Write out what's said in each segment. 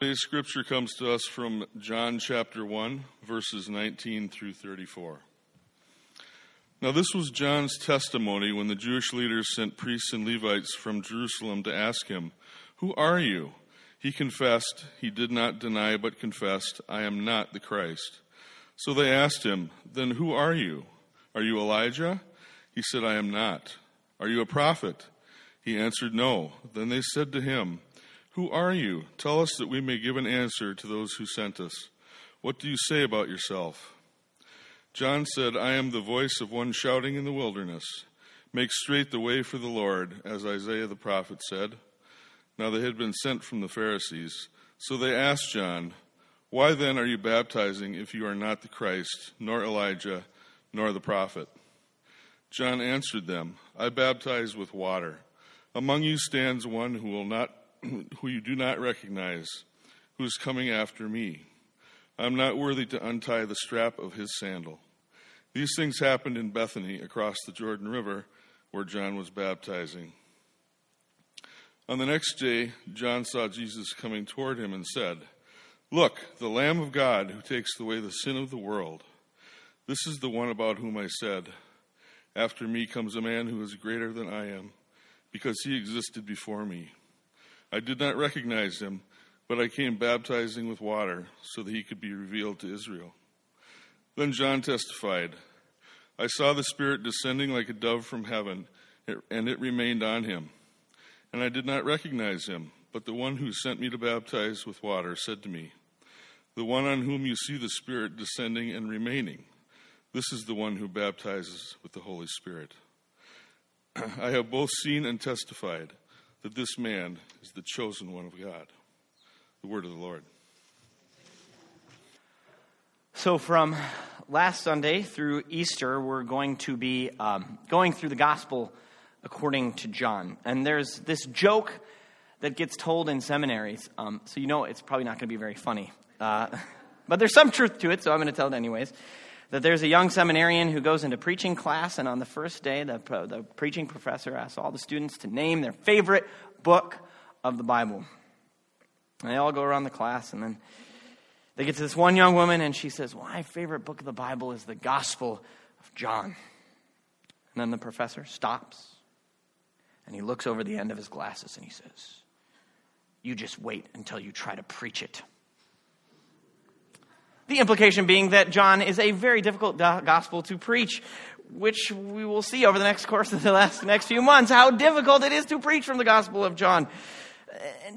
Today's scripture comes to us from John chapter 1, verses 19 through 34. Now, this was John's testimony when the Jewish leaders sent priests and Levites from Jerusalem to ask him, Who are you? He confessed, he did not deny, but confessed, I am not the Christ. So they asked him, Then who are you? Are you Elijah? He said, I am not. Are you a prophet? He answered, No. Then they said to him, who are you? Tell us that we may give an answer to those who sent us. What do you say about yourself? John said, I am the voice of one shouting in the wilderness, Make straight the way for the Lord, as Isaiah the prophet said. Now they had been sent from the Pharisees. So they asked John, Why then are you baptizing if you are not the Christ, nor Elijah, nor the prophet? John answered them, I baptize with water. Among you stands one who will not who you do not recognize, who is coming after me. I am not worthy to untie the strap of his sandal. These things happened in Bethany across the Jordan River where John was baptizing. On the next day, John saw Jesus coming toward him and said, Look, the Lamb of God who takes away the sin of the world. This is the one about whom I said, After me comes a man who is greater than I am, because he existed before me. I did not recognize him, but I came baptizing with water so that he could be revealed to Israel. Then John testified I saw the Spirit descending like a dove from heaven, and it remained on him. And I did not recognize him, but the one who sent me to baptize with water said to me, The one on whom you see the Spirit descending and remaining, this is the one who baptizes with the Holy Spirit. I have both seen and testified that this man is the chosen one of God. The word of the Lord. So, from last Sunday through Easter, we're going to be um, going through the gospel according to John. And there's this joke that gets told in seminaries. Um, so, you know, it's probably not going to be very funny. Uh, but there's some truth to it, so I'm going to tell it anyways that there's a young seminarian who goes into preaching class, and on the first day, the, the preaching professor asks all the students to name their favorite book of the Bible. And they all go around the class, and then they get to this one young woman, and she says, well, My favorite book of the Bible is the Gospel of John. And then the professor stops, and he looks over the end of his glasses, and he says, You just wait until you try to preach it. The implication being that John is a very difficult gospel to preach, which we will see over the next course of the last, next few months how difficult it is to preach from the Gospel of John.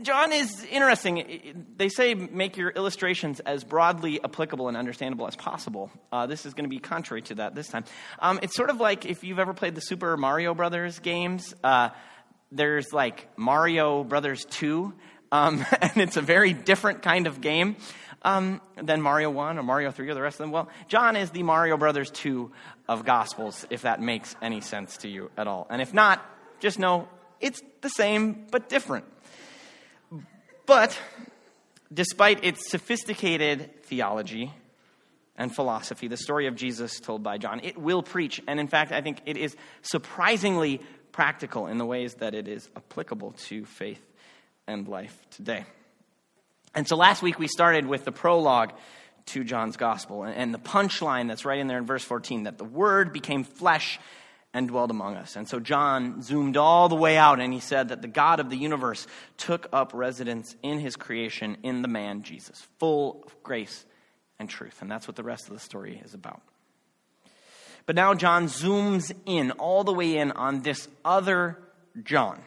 John is interesting. They say make your illustrations as broadly applicable and understandable as possible. Uh, this is going to be contrary to that this time. Um, it's sort of like if you've ever played the Super Mario Brothers games. Uh, there's like Mario Brothers 2, um, and it's a very different kind of game um, than Mario 1 or Mario 3 or the rest of them? Well, John is the Mario Brothers 2 of Gospels, if that makes any sense to you at all. And if not, just know it's the same but different. But despite its sophisticated theology and philosophy, the story of Jesus told by John, it will preach. And in fact, I think it is surprisingly practical in the ways that it is applicable to faith and life today. And so last week we started with the prologue to John's gospel and the punchline that's right in there in verse 14 that the word became flesh and dwelled among us. And so John zoomed all the way out and he said that the God of the universe took up residence in his creation in the man Jesus, full of grace and truth. And that's what the rest of the story is about. But now John zooms in all the way in on this other John.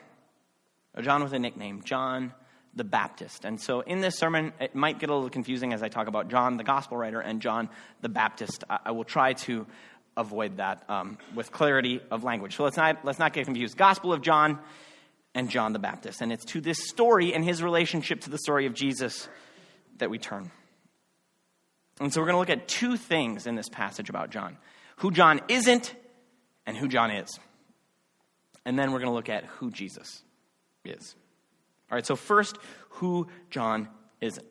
A John with a nickname, John the Baptist. And so in this sermon, it might get a little confusing as I talk about John, the gospel writer, and John the Baptist. I, I will try to avoid that um, with clarity of language. So let's not, let's not get confused. Gospel of John and John the Baptist. And it's to this story and his relationship to the story of Jesus that we turn. And so we're going to look at two things in this passage about John who John isn't and who John is. And then we're going to look at who Jesus is. All right, so first, who John isn't.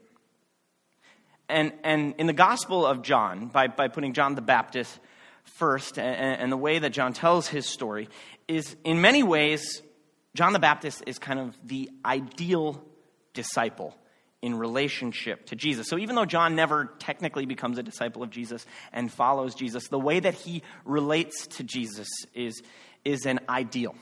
And, and in the Gospel of John, by, by putting John the Baptist first, and, and the way that John tells his story, is in many ways, John the Baptist is kind of the ideal disciple in relationship to Jesus. So even though John never technically becomes a disciple of Jesus and follows Jesus, the way that he relates to Jesus is, is an ideal.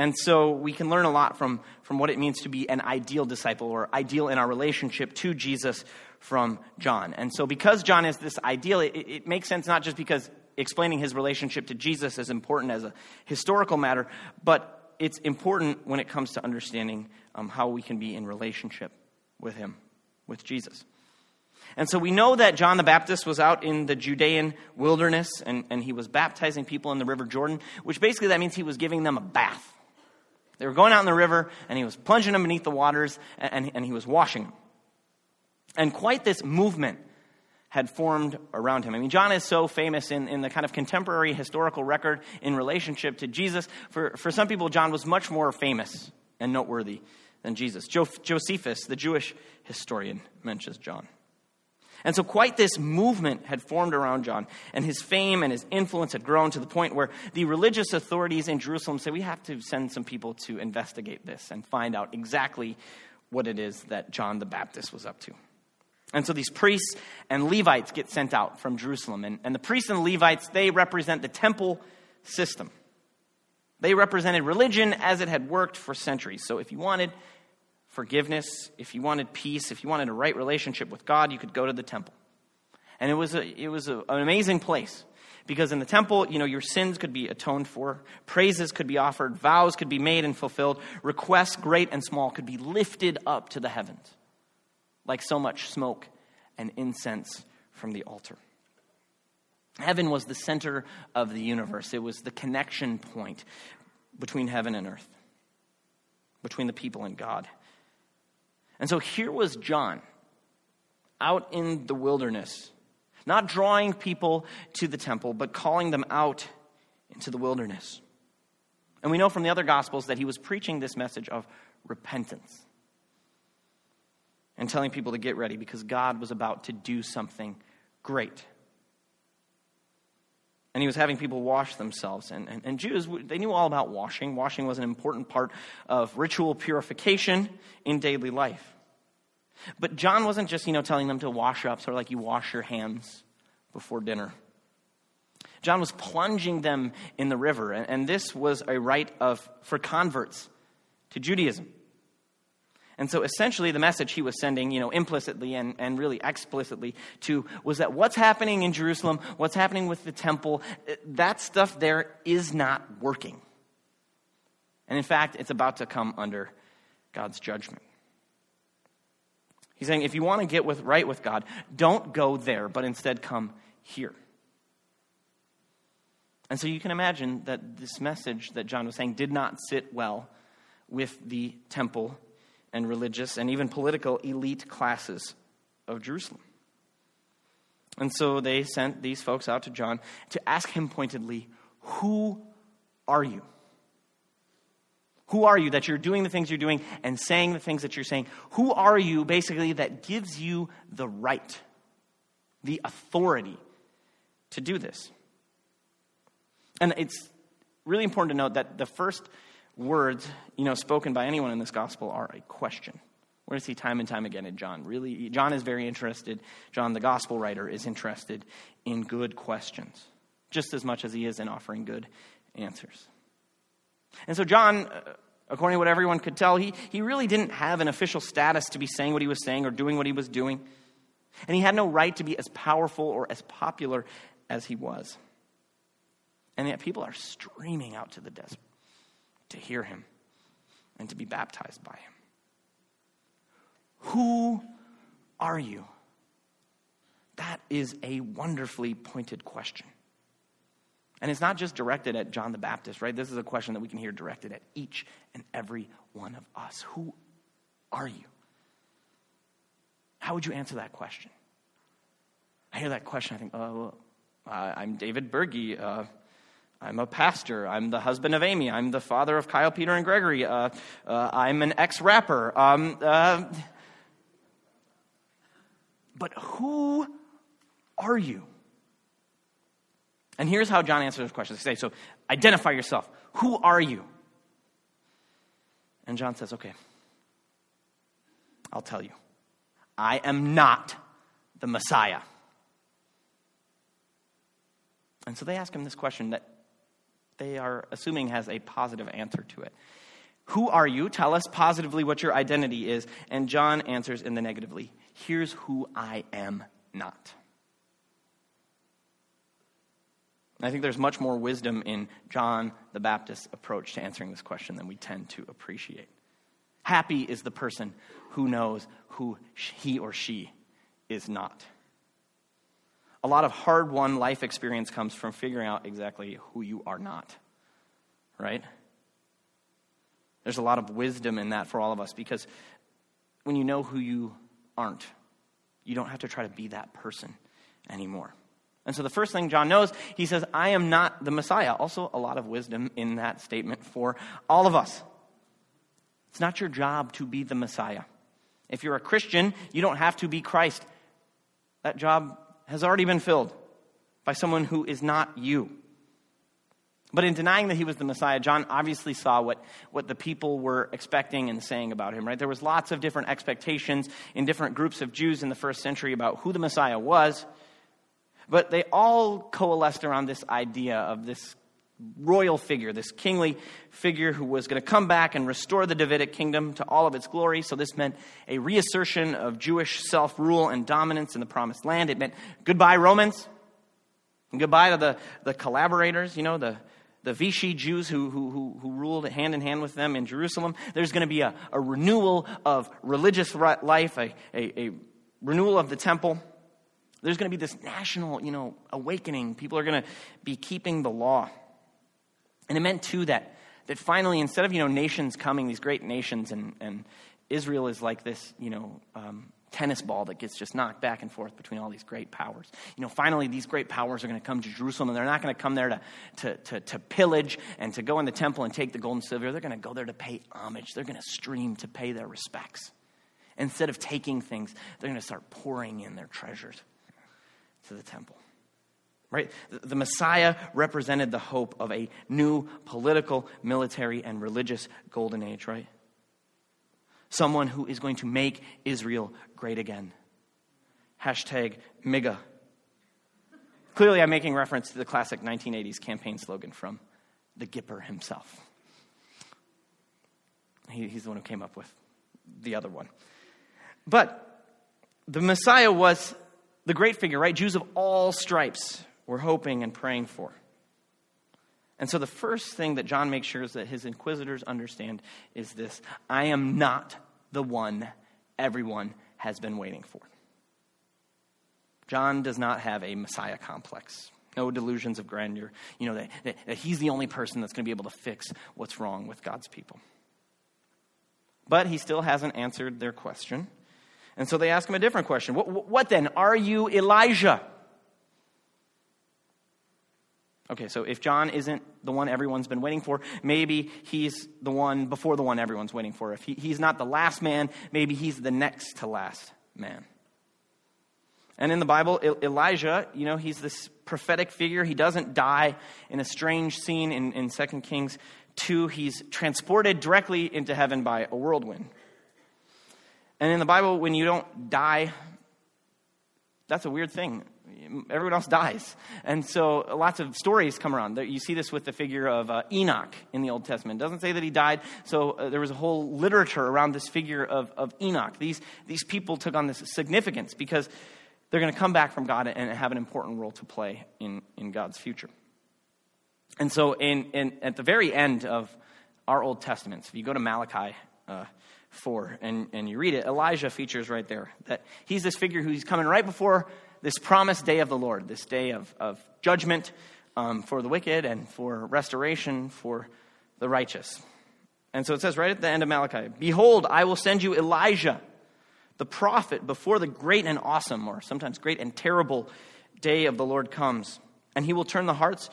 And so we can learn a lot from, from what it means to be an ideal disciple or ideal in our relationship to Jesus from John. And so because John is this ideal, it, it makes sense not just because explaining his relationship to Jesus is important as a historical matter, but it's important when it comes to understanding um, how we can be in relationship with him, with Jesus. And so we know that John the Baptist was out in the Judean wilderness and, and he was baptizing people in the River Jordan, which basically that means he was giving them a bath. They were going out in the river and he was plunging them beneath the waters and, and he was washing them. And quite this movement had formed around him. I mean, John is so famous in, in the kind of contemporary historical record in relationship to Jesus. For, for some people, John was much more famous and noteworthy than Jesus. Jo- Josephus, the Jewish historian, mentions John. And so, quite this movement had formed around John, and his fame and his influence had grown to the point where the religious authorities in Jerusalem said, We have to send some people to investigate this and find out exactly what it is that John the Baptist was up to. And so these priests and Levites get sent out from Jerusalem. And, and the priests and Levites, they represent the temple system. They represented religion as it had worked for centuries. So if you wanted forgiveness, if you wanted peace, if you wanted a right relationship with God, you could go to the temple. And it was, a, it was a, an amazing place because in the temple, you know, your sins could be atoned for, praises could be offered, vows could be made and fulfilled, requests, great and small, could be lifted up to the heavens like so much smoke and incense from the altar. Heaven was the center of the universe, it was the connection point between heaven and earth, between the people and God. And so here was John out in the wilderness, not drawing people to the temple, but calling them out into the wilderness. And we know from the other gospels that he was preaching this message of repentance and telling people to get ready because God was about to do something great. And he was having people wash themselves. And, and, and, Jews, they knew all about washing. Washing was an important part of ritual purification in daily life. But John wasn't just, you know, telling them to wash up, sort of like you wash your hands before dinner. John was plunging them in the river. And, and this was a rite of, for converts to Judaism. And so essentially, the message he was sending, you know, implicitly and, and really explicitly to was that what's happening in Jerusalem, what's happening with the temple, eh, that stuff there is not working. And in fact, it's about to come under God's judgment. He's saying if you want to get with, right with God, don't go there, but instead come here. And so you can imagine that this message that John was saying did not sit well with the temple and religious and even political elite classes of Jerusalem. And so they sent these folks out to John to ask him pointedly, Who are you? Who are you that you're doing the things you're doing and saying the things that you're saying? Who are you, basically, that gives you the right, the authority to do this? And it's really important to note that the first words, you know, spoken by anyone in this gospel are a question. We're going to see time and time again in John. Really, John is very interested, John, the gospel writer, is interested in good questions, just as much as he is in offering good answers. And so, John, uh, according to what everyone could tell, he, he really didn't have an official status to be saying what he was saying or doing what he was doing. And he had no right to be as powerful or as popular as he was. And yet, people are streaming out to the desert to hear him and to be baptized by him. Who are you? That is a wonderfully pointed question. And it's not just directed at John the Baptist, right? This is a question that we can hear directed at each and every one of us. Who are you? How would you answer that question? I hear that question, I think, oh, uh, I'm David Berge. Uh, I'm a pastor. I'm the husband of Amy. I'm the father of Kyle, Peter, and Gregory. Uh, uh, I'm an ex rapper. Um, uh, but who are you? And here's how John answers this question. They say, so identify yourself. Who are you? And John says, okay, I'll tell you. I am not the Messiah. And so they ask him this question that they are assuming has a positive answer to it. Who are you? Tell us positively what your identity is. And John answers in the negatively Here's who I am not. I think there's much more wisdom in John the Baptist's approach to answering this question than we tend to appreciate. Happy is the person who knows who he or she is not. A lot of hard won life experience comes from figuring out exactly who you are not, right? There's a lot of wisdom in that for all of us because when you know who you aren't, you don't have to try to be that person anymore. And so the first thing John knows, he says, I am not the Messiah. Also, a lot of wisdom in that statement for all of us. It's not your job to be the Messiah. If you're a Christian, you don't have to be Christ. That job has already been filled by someone who is not you. But in denying that he was the Messiah, John obviously saw what, what the people were expecting and saying about him, right? There was lots of different expectations in different groups of Jews in the first century about who the Messiah was. But they all coalesced around this idea of this royal figure, this kingly figure who was going to come back and restore the Davidic kingdom to all of its glory. So this meant a reassertion of Jewish self rule and dominance in the promised land. It meant goodbye, Romans, and goodbye to the, the collaborators, you know, the, the Vichy Jews who, who, who, ruled hand in hand with them in Jerusalem. There's going to be a, a renewal of religious life, a, a, a renewal of the temple. There's going to be this national, you know, awakening. People are going to be keeping the law. And it meant, too, that, that finally, instead of, you know, nations coming, these great nations, and, and Israel is like this, you know, um, tennis ball that gets just knocked back and forth between all these great powers. You know, finally, these great powers are going to come to Jerusalem, and they're not going to come there to, to, to, to, pillage and to go in the temple and take the gold and silver. They're going to go there to pay homage. They're going to stream to pay their respects. Instead of taking things, they're going to start pouring in their treasures to the temple right? The Messiah represented the hope of a new political, military, and religious golden age, right? Someone who is going to make Israel great again. Hashtag MIGA. Clearly, I'm making reference to the classic 1980s campaign slogan from the Gipper himself. He, he's the one who came up with the other one. But the Messiah was the great figure, right? Jews of all stripes we're hoping and praying for. And so the first thing that John makes sure is that his inquisitors understand is this I am not the one everyone has been waiting for. John does not have a Messiah complex, no delusions of grandeur, you know, that, that, that he's the only person that's going to be able to fix what's wrong with God's people. But he still hasn't answered their question. And so they ask him a different question. What, what then? Are you Elijah? Okay, so if John isn't the one everyone's been waiting for, maybe he's the one before the one everyone's waiting for. If he, he's not the last man, maybe he's the next to last man. And in the Bible, Elijah, you know, he's this prophetic figure. He doesn't die in a strange scene in, in 2 Kings 2. He's transported directly into heaven by a whirlwind. And in the Bible, when you don't die, that's a weird thing everyone else dies. And so lots of stories come around. You see this with the figure of uh, Enoch in the Old Testament. It doesn't say that he died, so uh, there was a whole literature around this figure of, of Enoch. These, these people took on this significance because they're going to come back from God and have an important role to play in, in God's future. And so in, in, at the very end of our Old Testaments, if you go to Malachi, uh, 4 and, and you read it, Elijah features right there. That he's this figure who's coming right before this promised day of the Lord, this day of, of judgment um, for the wicked and for restoration for the righteous. And so it says right at the end of Malachi Behold, I will send you Elijah, the prophet, before the great and awesome, or sometimes great and terrible day of the Lord comes. And he will turn the hearts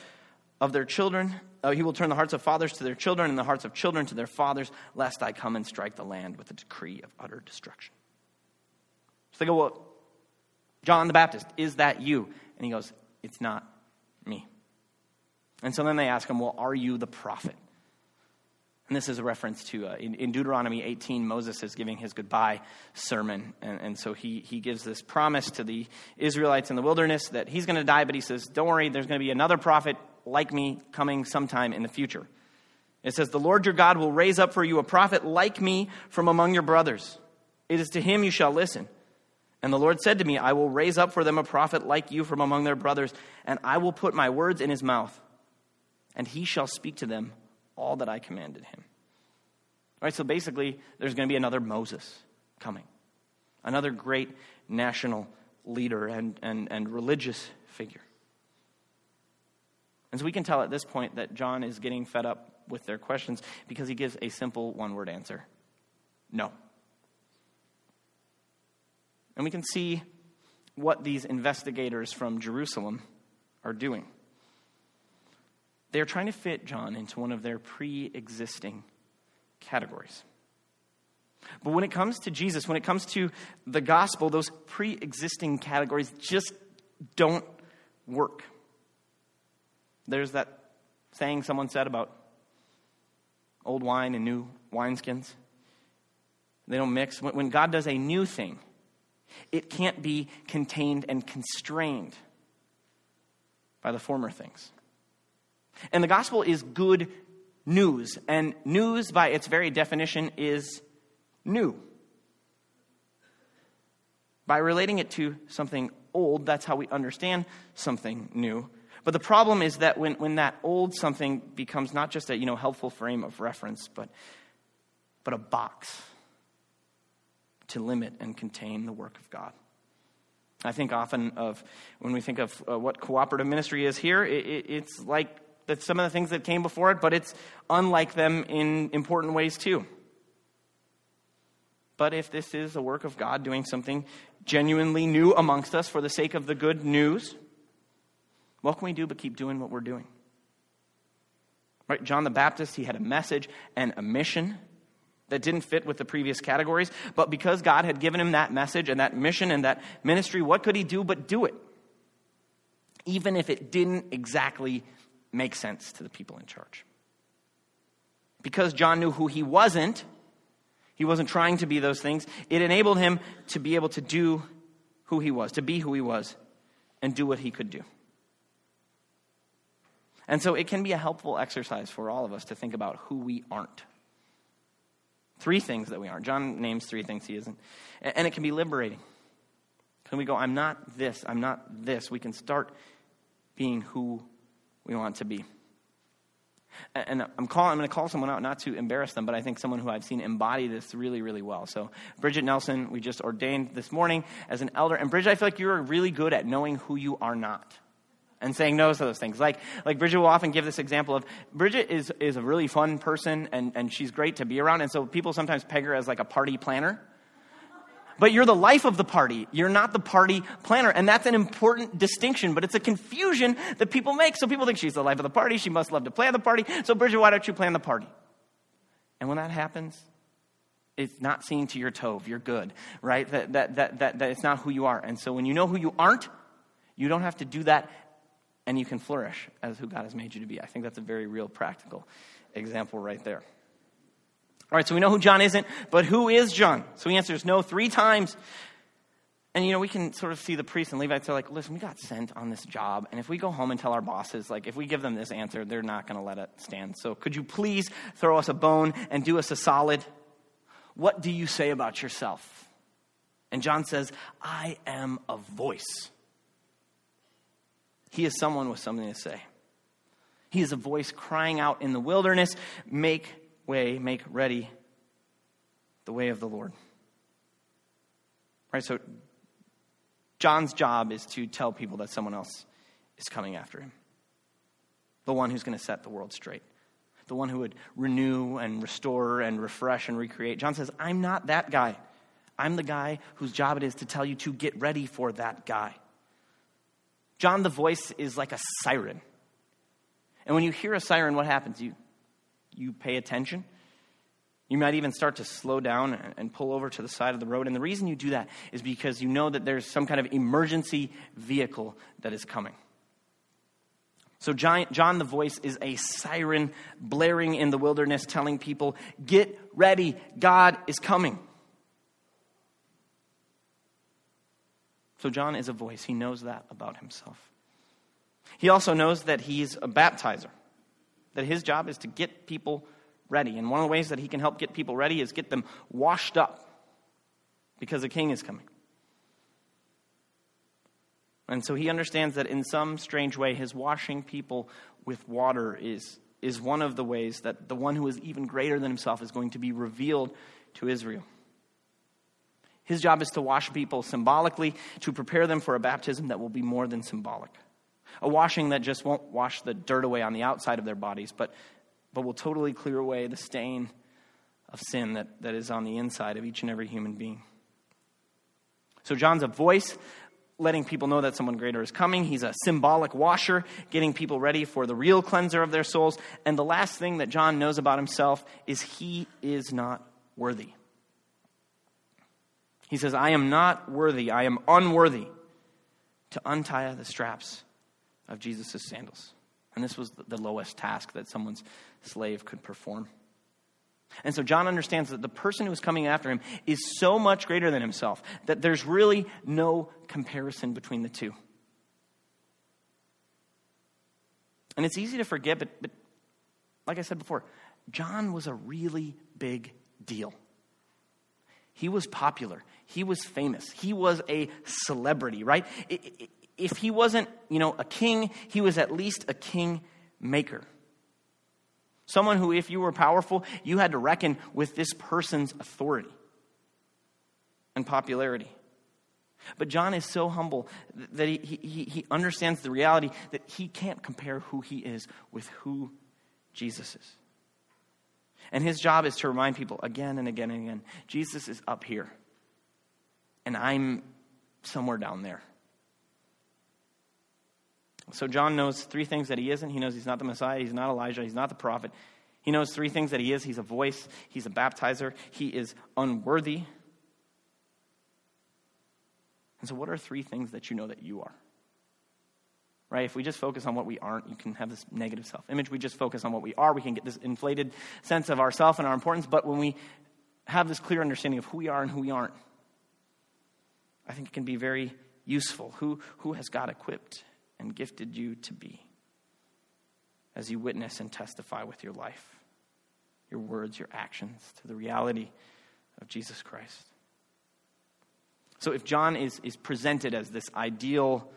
of their children, uh, he will turn the hearts of fathers to their children, and the hearts of children to their fathers, lest I come and strike the land with a decree of utter destruction. So they go, well, John the Baptist, is that you? And he goes, It's not me. And so then they ask him, Well, are you the prophet? And this is a reference to, uh, in, in, Deuteronomy 18, Moses is giving his goodbye sermon. And, and so he, he gives this promise to the Israelites in the wilderness that he's going to die, but he says, Don't worry, there's going to be another prophet like me coming sometime in the future. It says, The Lord your God will raise up for you a prophet like me from among your brothers. It is to him you shall listen. And the Lord said to me, I will raise up for them a prophet like you from among their brothers, and I will put my words in his mouth, and he shall speak to them all that I commanded him. All right, so basically, there's going to be another Moses coming, another great national leader and, and, and religious figure. And so we can tell at this point that John is getting fed up with their questions because he gives a simple one word answer no. And we can see what these investigators from Jerusalem are doing. They're trying to fit John into one of their pre existing categories. But when it comes to Jesus, when it comes to the gospel, those pre existing categories just don't work. There's that saying someone said about old wine and new wineskins. They don't mix. When God does a new thing, it can't be contained and constrained by the former things. And the gospel is good news. And news, by its very definition, is new. By relating it to something old, that's how we understand something new. But the problem is that when, when that old something becomes not just a you know, helpful frame of reference, but, but a box to limit and contain the work of God. I think often of when we think of uh, what cooperative ministry is here, it, it, it's like that some of the things that came before it, but it's unlike them in important ways too. But if this is a work of God doing something genuinely new amongst us for the sake of the good news, what can we do but keep doing what we're doing? Right? John the Baptist, he had a message and a mission that didn't fit with the previous categories, but because God had given him that message and that mission and that ministry, what could he do but do it? Even if it didn't exactly make sense to the people in charge. Because John knew who he wasn't, he wasn't trying to be those things, it enabled him to be able to do who he was, to be who he was, and do what he could do. And so it can be a helpful exercise for all of us to think about who we aren't. Three things that we aren't. John names three things he isn't. And it can be liberating. Can we go, I'm not this, I'm not this? We can start being who we want to be. And I'm, calling, I'm going to call someone out not to embarrass them, but I think someone who I've seen embody this really, really well. So, Bridget Nelson, we just ordained this morning as an elder. And Bridget, I feel like you're really good at knowing who you are not and saying no to those things. Like, like Bridget will often give this example of Bridget is, is a really fun person and, and she's great to be around. And so people sometimes peg her as like a party planner but you're the life of the party. You're not the party planner. And that's an important distinction, but it's a confusion that people make. So people think she's the life of the party. She must love to plan the party. So, Bridget, why don't you plan the party? And when that happens, it's not seeing to your tove. You're good, right? That, that, that, that, that it's not who you are. And so when you know who you aren't, you don't have to do that and you can flourish as who God has made you to be. I think that's a very real practical example right there. All right, so we know who John isn't, but who is John? So he answers no three times. And you know, we can sort of see the priests and Levites are like, listen, we got sent on this job, and if we go home and tell our bosses, like, if we give them this answer, they're not going to let it stand. So could you please throw us a bone and do us a solid? What do you say about yourself? And John says, I am a voice. He is someone with something to say. He is a voice crying out in the wilderness, make way, make ready the way of the Lord. Right? So, John's job is to tell people that someone else is coming after him. The one who's going to set the world straight. The one who would renew and restore and refresh and recreate. John says, I'm not that guy. I'm the guy whose job it is to tell you to get ready for that guy. John the voice is like a siren. And when you hear a siren, what happens? You you pay attention. You might even start to slow down and pull over to the side of the road. And the reason you do that is because you know that there's some kind of emergency vehicle that is coming. So, John the voice is a siren blaring in the wilderness, telling people, Get ready, God is coming. So, John is a voice. He knows that about himself. He also knows that he's a baptizer, that his job is to get people ready. And one of the ways that he can help get people ready is get them washed up because the king is coming. And so he understands that in some strange way, his washing people with water is, is one of the ways that the one who is even greater than himself is going to be revealed to Israel. His job is to wash people symbolically, to prepare them for a baptism that will be more than symbolic. A washing that just won't wash the dirt away on the outside of their bodies, but, but will totally clear away the stain of sin that, that is on the inside of each and every human being. So, John's a voice letting people know that someone greater is coming. He's a symbolic washer, getting people ready for the real cleanser of their souls. And the last thing that John knows about himself is he is not worthy. He says, I am not worthy, I am unworthy to untie the straps of Jesus' sandals. And this was the lowest task that someone's slave could perform. And so John understands that the person who is coming after him is so much greater than himself that there's really no comparison between the two. And it's easy to forget, but, but like I said before, John was a really big deal. He was popular. He was famous. He was a celebrity, right? If he wasn't, you know, a king, he was at least a king maker. Someone who, if you were powerful, you had to reckon with this person's authority and popularity. But John is so humble that he, he, he understands the reality that he can't compare who he is with who Jesus is. And his job is to remind people again and again and again Jesus is up here, and I'm somewhere down there. So John knows three things that he isn't. He knows he's not the Messiah, he's not Elijah, he's not the prophet. He knows three things that he is he's a voice, he's a baptizer, he is unworthy. And so, what are three things that you know that you are? Right? If we just focus on what we aren't, you can have this negative self image. We just focus on what we are, we can get this inflated sense of ourself and our importance. But when we have this clear understanding of who we are and who we aren't, I think it can be very useful. Who, who has God equipped and gifted you to be as you witness and testify with your life, your words, your actions to the reality of Jesus Christ. So, if John is, is presented as this ideal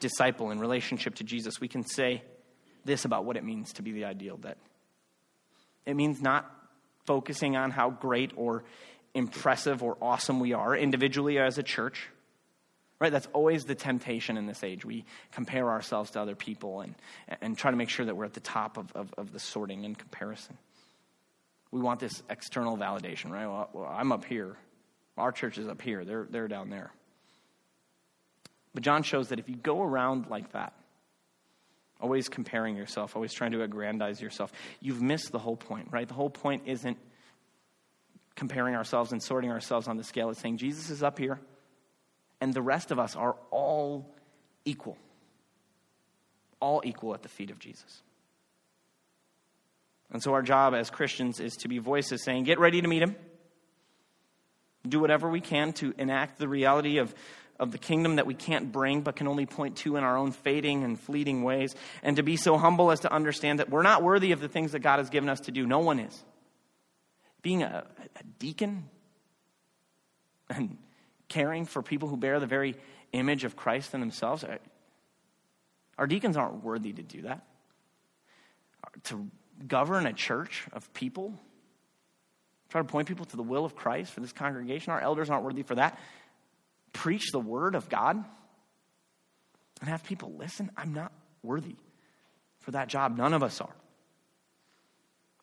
disciple in relationship to Jesus, we can say this about what it means to be the ideal that it means not focusing on how great or impressive or awesome we are individually as a church Right? That's always the temptation in this age. We compare ourselves to other people and, and try to make sure that we're at the top of, of, of the sorting and comparison. We want this external validation, right? Well, well, I'm up here. Our church is up here. They're, they're down there. But John shows that if you go around like that, always comparing yourself, always trying to aggrandize yourself, you've missed the whole point, right? The whole point isn't comparing ourselves and sorting ourselves on the scale. It's saying Jesus is up here and the rest of us are all equal. All equal at the feet of Jesus. And so, our job as Christians is to be voices saying, Get ready to meet him. Do whatever we can to enact the reality of, of the kingdom that we can't bring but can only point to in our own fading and fleeting ways. And to be so humble as to understand that we're not worthy of the things that God has given us to do. No one is. Being a, a deacon and caring for people who bear the very image of Christ in themselves. Our deacons aren't worthy to do that. To govern a church of people, try to point people to the will of Christ for this congregation, our elders aren't worthy for that. Preach the word of God and have people listen. I'm not worthy for that job. None of us are.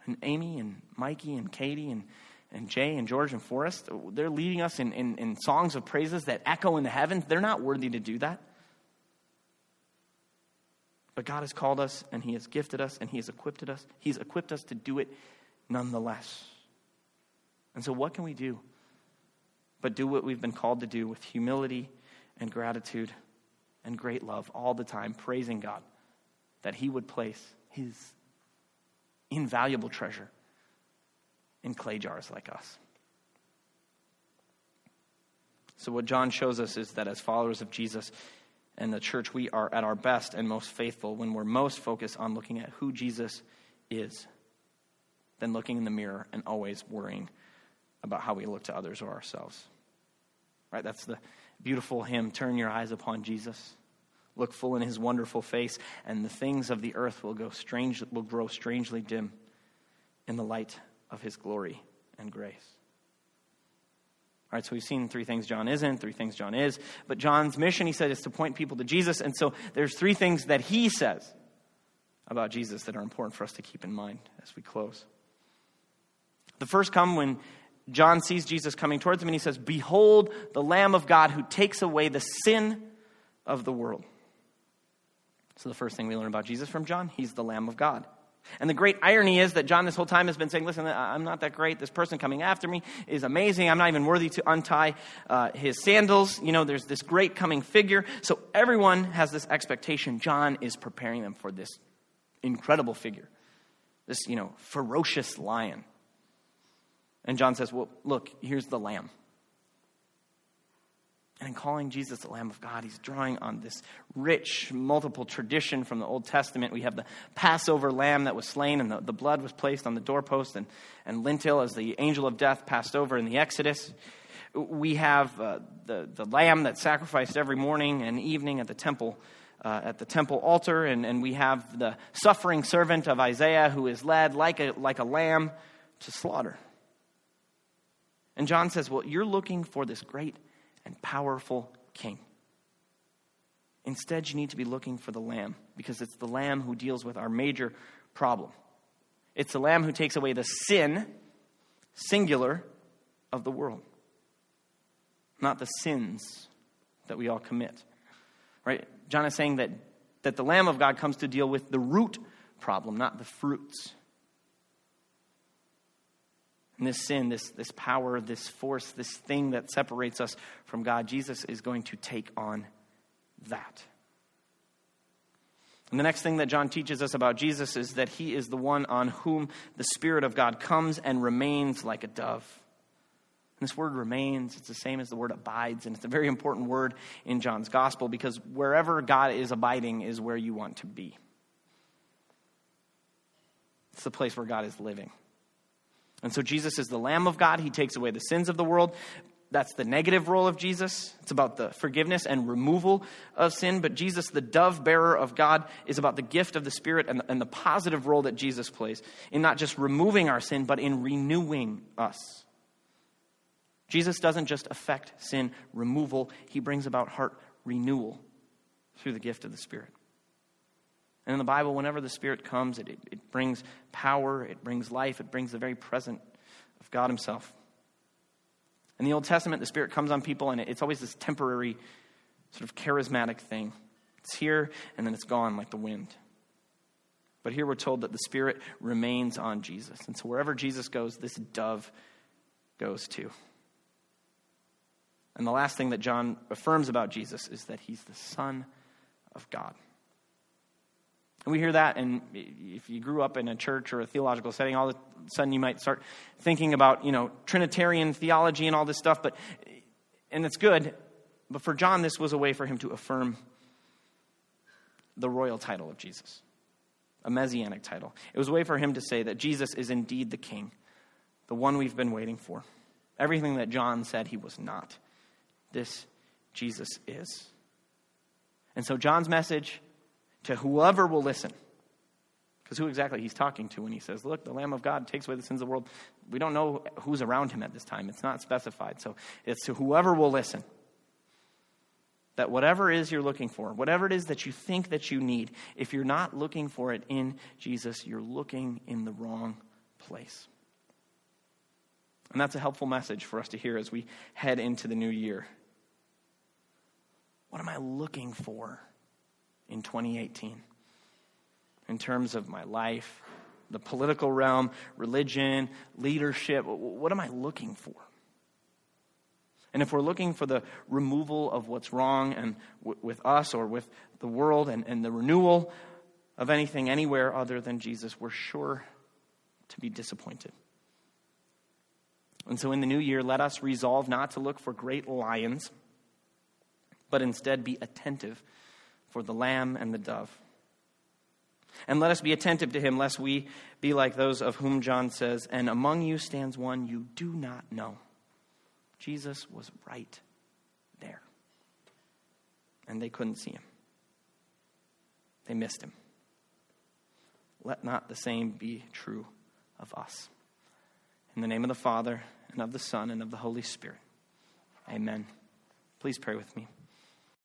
And Amy and Mikey and Katie and and Jay and George and Forrest, they're leading us in, in, in songs of praises that echo in the heavens. They're not worthy to do that. But God has called us and He has gifted us and He has equipped us. He's equipped us to do it nonetheless. And so, what can we do but do what we've been called to do with humility and gratitude and great love all the time, praising God that he would place his invaluable treasure in clay jars like us. So, what John shows us is that as followers of Jesus and the church, we are at our best and most faithful when we're most focused on looking at who Jesus is than looking in the mirror and always worrying about how we look to others or ourselves. Right? That's the beautiful hymn Turn your eyes upon Jesus. Look full in his wonderful face, and the things of the earth will, go strange, will grow strangely dim in the light of his glory and grace. All right, so we've seen three things John isn't, three things John is. But John's mission, he said, is to point people to Jesus. And so there's three things that he says about Jesus that are important for us to keep in mind as we close. The first come when John sees Jesus coming towards him and he says, Behold the Lamb of God who takes away the sin of the world. So, the first thing we learn about Jesus from John, he's the Lamb of God. And the great irony is that John, this whole time, has been saying, Listen, I'm not that great. This person coming after me is amazing. I'm not even worthy to untie uh, his sandals. You know, there's this great coming figure. So, everyone has this expectation. John is preparing them for this incredible figure, this, you know, ferocious lion. And John says, Well, look, here's the lamb. And in calling Jesus the Lamb of God, he's drawing on this rich, multiple tradition from the Old Testament. We have the Passover lamb that was slain, and the, the blood was placed on the doorpost and, and lintel as the angel of death passed over in the Exodus. We have uh, the, the lamb that's sacrificed every morning and evening at the temple. Uh, at the temple altar, and, and we have the suffering servant of Isaiah who is led like a, like a lamb to slaughter. And John says, Well, you're looking for this great and powerful king. Instead, you need to be looking for the lamb because it's the lamb who deals with our major problem. It's the lamb who takes away the sin, singular, of the world, not the sins that we all commit. Right? John is saying that, that the Lamb of God comes to deal with the root problem, not the fruits. And this sin, this, this power, this force, this thing that separates us from God, Jesus is going to take on that. And the next thing that John teaches us about Jesus is that he is the one on whom the Spirit of God comes and remains like a dove. And this word remains, it's the same as the word abides, and it's a very important word in John's gospel because wherever God is abiding is where you want to be. It's the place where God is living. And so Jesus is the Lamb of God. He takes away the sins of the world. That's the negative role of Jesus. It's about the forgiveness and removal of sin. But Jesus, the dove bearer of God, is about the gift of the Spirit and, and the positive role that Jesus plays in not just removing our sin, but in renewing us. Jesus doesn't just affect sin removal, he brings about heart renewal through the gift of the Spirit. And in the Bible, whenever the Spirit comes, it, it, it, brings power, it brings life, it brings the very presence of God Himself. In the Old Testament, the Spirit comes on people, and it's always this temporary, sort of charismatic thing. It's here, and then it's gone like the wind. But here we're told that the Spirit remains on Jesus. And so wherever Jesus goes, this dove goes too. And the last thing that John affirms about Jesus is that he's the Son of God. And we hear that, and if you grew up in a church or a theological setting, all of a sudden you might start thinking about, you know, Trinitarian theology and all this stuff, but, and it's good, but for John, this was a way for him to affirm the royal title of Jesus, a messianic title. It was a way for him to say that Jesus is indeed the king, the one we've been waiting for. Everything that John said he was not, this Jesus is. And so John's message to whoever will listen. Because who exactly he's talking to when he says, Look, the Lamb of God takes away the sins of the world. We don't know who's around him at this time. It's not specified. So it's to whoever will listen. That whatever is you're looking for, whatever it is that you think that you need, if you're not looking for it in Jesus, you're looking in the wrong place. And that's a helpful message for us to hear as we head into the new year. What am I looking for? In 2018 in terms of my life, the political realm, religion, leadership? What am I looking for? And if we're looking for the removal of what's wrong and w- with us or with the world and, and the renewal of anything anywhere other than Jesus, we're sure to be disappointed. And so in the new year, let us resolve not to look for great lions, but instead be attentive for the lamb and the dove. And let us be attentive to him, lest we be like those of whom John says, And among you stands one you do not know. Jesus was right there. And they couldn't see him, they missed him. Let not the same be true of us. In the name of the Father, and of the Son, and of the Holy Spirit. Amen. Please pray with me.